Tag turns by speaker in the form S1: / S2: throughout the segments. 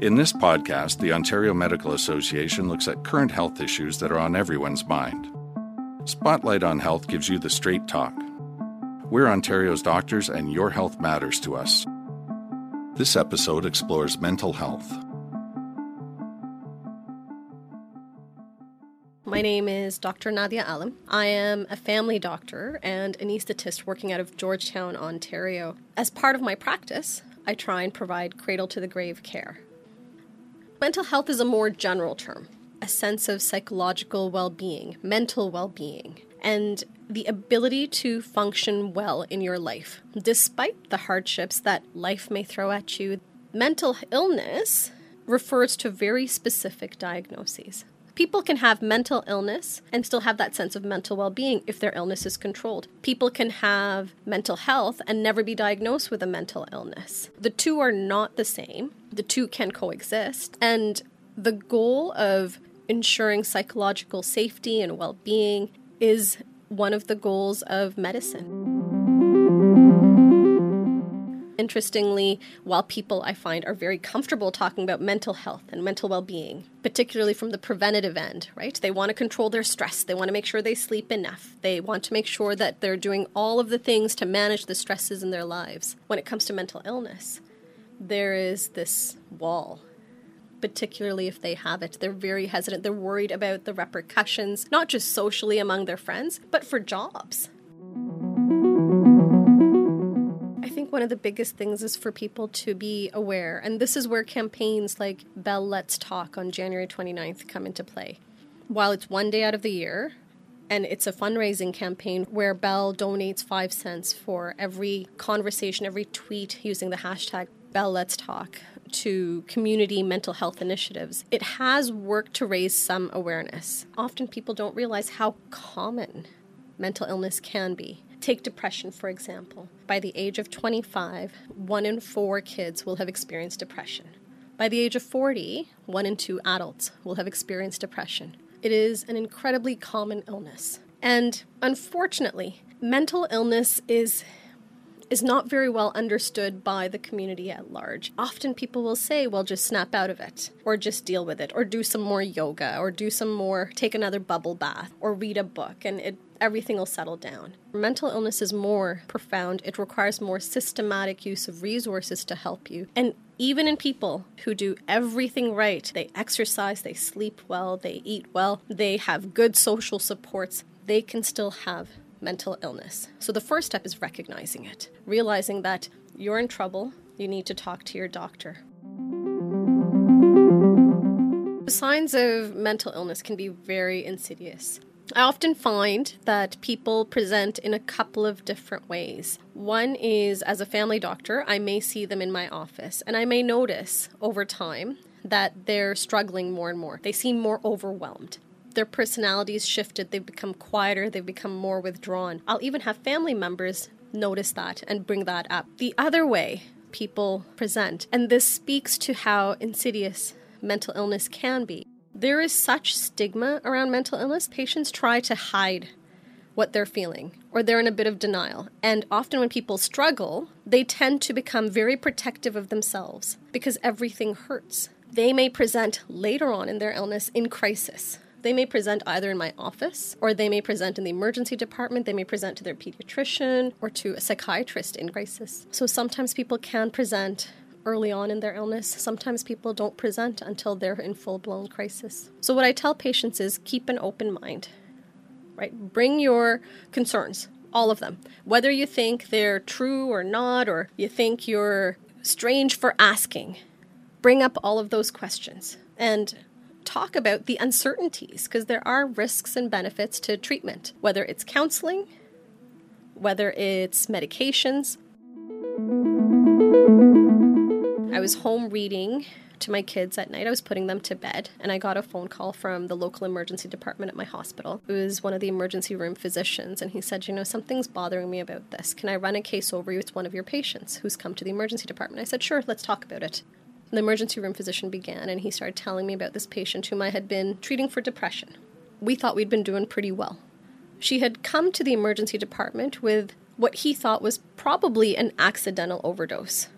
S1: In this podcast, the Ontario Medical Association looks at current health issues that are on everyone's mind. Spotlight on Health gives you the straight talk. We're Ontario's doctors, and your health matters to us. This episode explores mental health.
S2: My name is Dr. Nadia Alam. I am a family doctor and anesthetist working out of Georgetown, Ontario. As part of my practice, I try and provide cradle to the grave care. Mental health is a more general term, a sense of psychological well being, mental well being, and the ability to function well in your life, despite the hardships that life may throw at you. Mental illness refers to very specific diagnoses. People can have mental illness and still have that sense of mental well being if their illness is controlled. People can have mental health and never be diagnosed with a mental illness. The two are not the same, the two can coexist. And the goal of ensuring psychological safety and well being is one of the goals of medicine. Interestingly, while people I find are very comfortable talking about mental health and mental well being, particularly from the preventative end, right? They want to control their stress. They want to make sure they sleep enough. They want to make sure that they're doing all of the things to manage the stresses in their lives. When it comes to mental illness, there is this wall particularly if they have it. They're very hesitant. They're worried about the repercussions, not just socially among their friends, but for jobs. I think one of the biggest things is for people to be aware, and this is where campaigns like Bell Let's Talk on January 29th come into play. While it's one day out of the year, and it's a fundraising campaign where Bell donates five cents for every conversation, every tweet using the hashtag Bell Let's Talk to community mental health initiatives. It has worked to raise some awareness. Often people don't realize how common mental illness can be. Take depression, for example. By the age of 25, one in four kids will have experienced depression. By the age of 40, one in two adults will have experienced depression. It is an incredibly common illness. And unfortunately, mental illness is is not very well understood by the community at large. Often people will say, well, just snap out of it, or just deal with it, or do some more yoga, or do some more, take another bubble bath, or read a book, and it everything will settle down. Mental illness is more profound. It requires more systematic use of resources to help you. And even in people who do everything right, they exercise, they sleep well, they eat well, they have good social supports, they can still have mental illness. So the first step is recognizing it, realizing that you're in trouble, you need to talk to your doctor. The signs of mental illness can be very insidious. I often find that people present in a couple of different ways. One is as a family doctor, I may see them in my office and I may notice over time that they're struggling more and more. They seem more overwhelmed. Their personalities shifted, they've become quieter, they've become more withdrawn. I'll even have family members notice that and bring that up. The other way people present, and this speaks to how insidious mental illness can be there is such stigma around mental illness. Patients try to hide what they're feeling or they're in a bit of denial. And often when people struggle, they tend to become very protective of themselves because everything hurts. They may present later on in their illness in crisis. They may present either in my office or they may present in the emergency department. They may present to their pediatrician or to a psychiatrist in crisis. So sometimes people can present early on in their illness. Sometimes people don't present until they're in full blown crisis. So, what I tell patients is keep an open mind, right? Bring your concerns, all of them, whether you think they're true or not, or you think you're strange for asking. Bring up all of those questions and talk about the uncertainties because there are risks and benefits to treatment, whether it's counseling, whether it's medications. Was home reading to my kids at night. I was putting them to bed, and I got a phone call from the local emergency department at my hospital. It was one of the emergency room physicians, and he said, You know, something's bothering me about this. Can I run a case over you? It's one of your patients who's come to the emergency department. I said, Sure, let's talk about it. The emergency room physician began, and he started telling me about this patient whom I had been treating for depression. We thought we'd been doing pretty well. She had come to the emergency department with what he thought was probably an accidental overdose.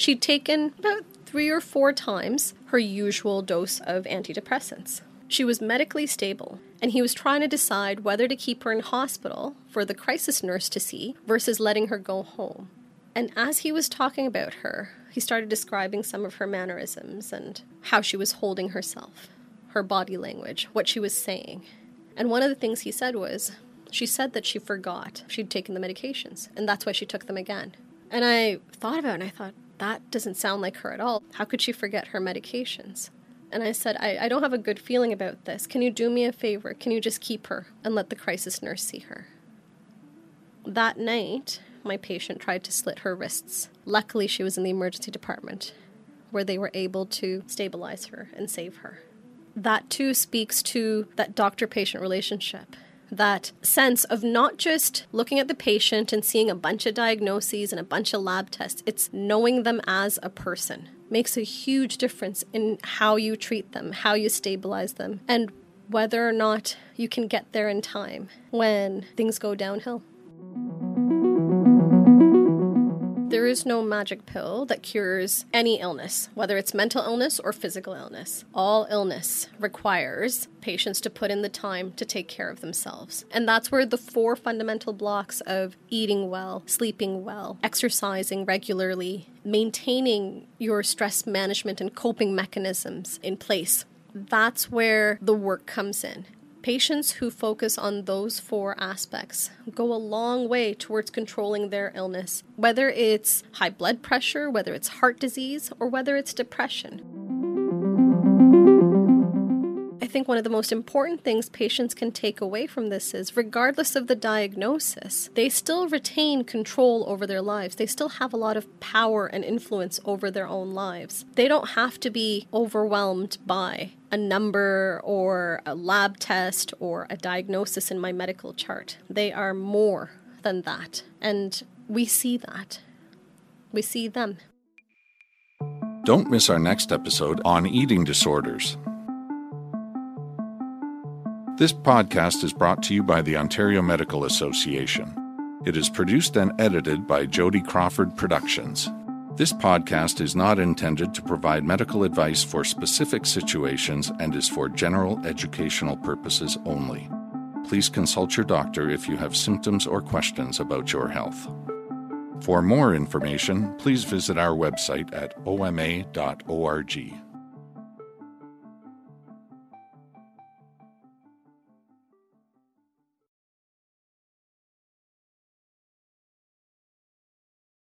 S2: She'd taken about three or four times her usual dose of antidepressants. She was medically stable, and he was trying to decide whether to keep her in hospital for the crisis nurse to see versus letting her go home. And as he was talking about her, he started describing some of her mannerisms and how she was holding herself, her body language, what she was saying. And one of the things he said was, she said that she forgot she'd taken the medications, and that's why she took them again. And I thought about it and I thought, that doesn't sound like her at all. How could she forget her medications? And I said, I, I don't have a good feeling about this. Can you do me a favor? Can you just keep her and let the crisis nurse see her? That night, my patient tried to slit her wrists. Luckily, she was in the emergency department where they were able to stabilize her and save her. That too speaks to that doctor patient relationship. That sense of not just looking at the patient and seeing a bunch of diagnoses and a bunch of lab tests, it's knowing them as a person makes a huge difference in how you treat them, how you stabilize them, and whether or not you can get there in time when things go downhill. Is no magic pill that cures any illness, whether it's mental illness or physical illness. All illness requires patients to put in the time to take care of themselves. And that's where the four fundamental blocks of eating well, sleeping well, exercising regularly, maintaining your stress management and coping mechanisms in place. That's where the work comes in. Patients who focus on those four aspects go a long way towards controlling their illness, whether it's high blood pressure, whether it's heart disease, or whether it's depression. Think one of the most important things patients can take away from this is, regardless of the diagnosis, they still retain control over their lives. They still have a lot of power and influence over their own lives. They don't have to be overwhelmed by a number or a lab test or a diagnosis in my medical chart. They are more than that. And we see that. We see them.
S1: Don't miss our next episode on eating disorders. This podcast is brought to you by the Ontario Medical Association. It is produced and edited by Jody Crawford Productions. This podcast is not intended to provide medical advice for specific situations and is for general educational purposes only. Please consult your doctor if you have symptoms or questions about your health. For more information, please visit our website at oma.org.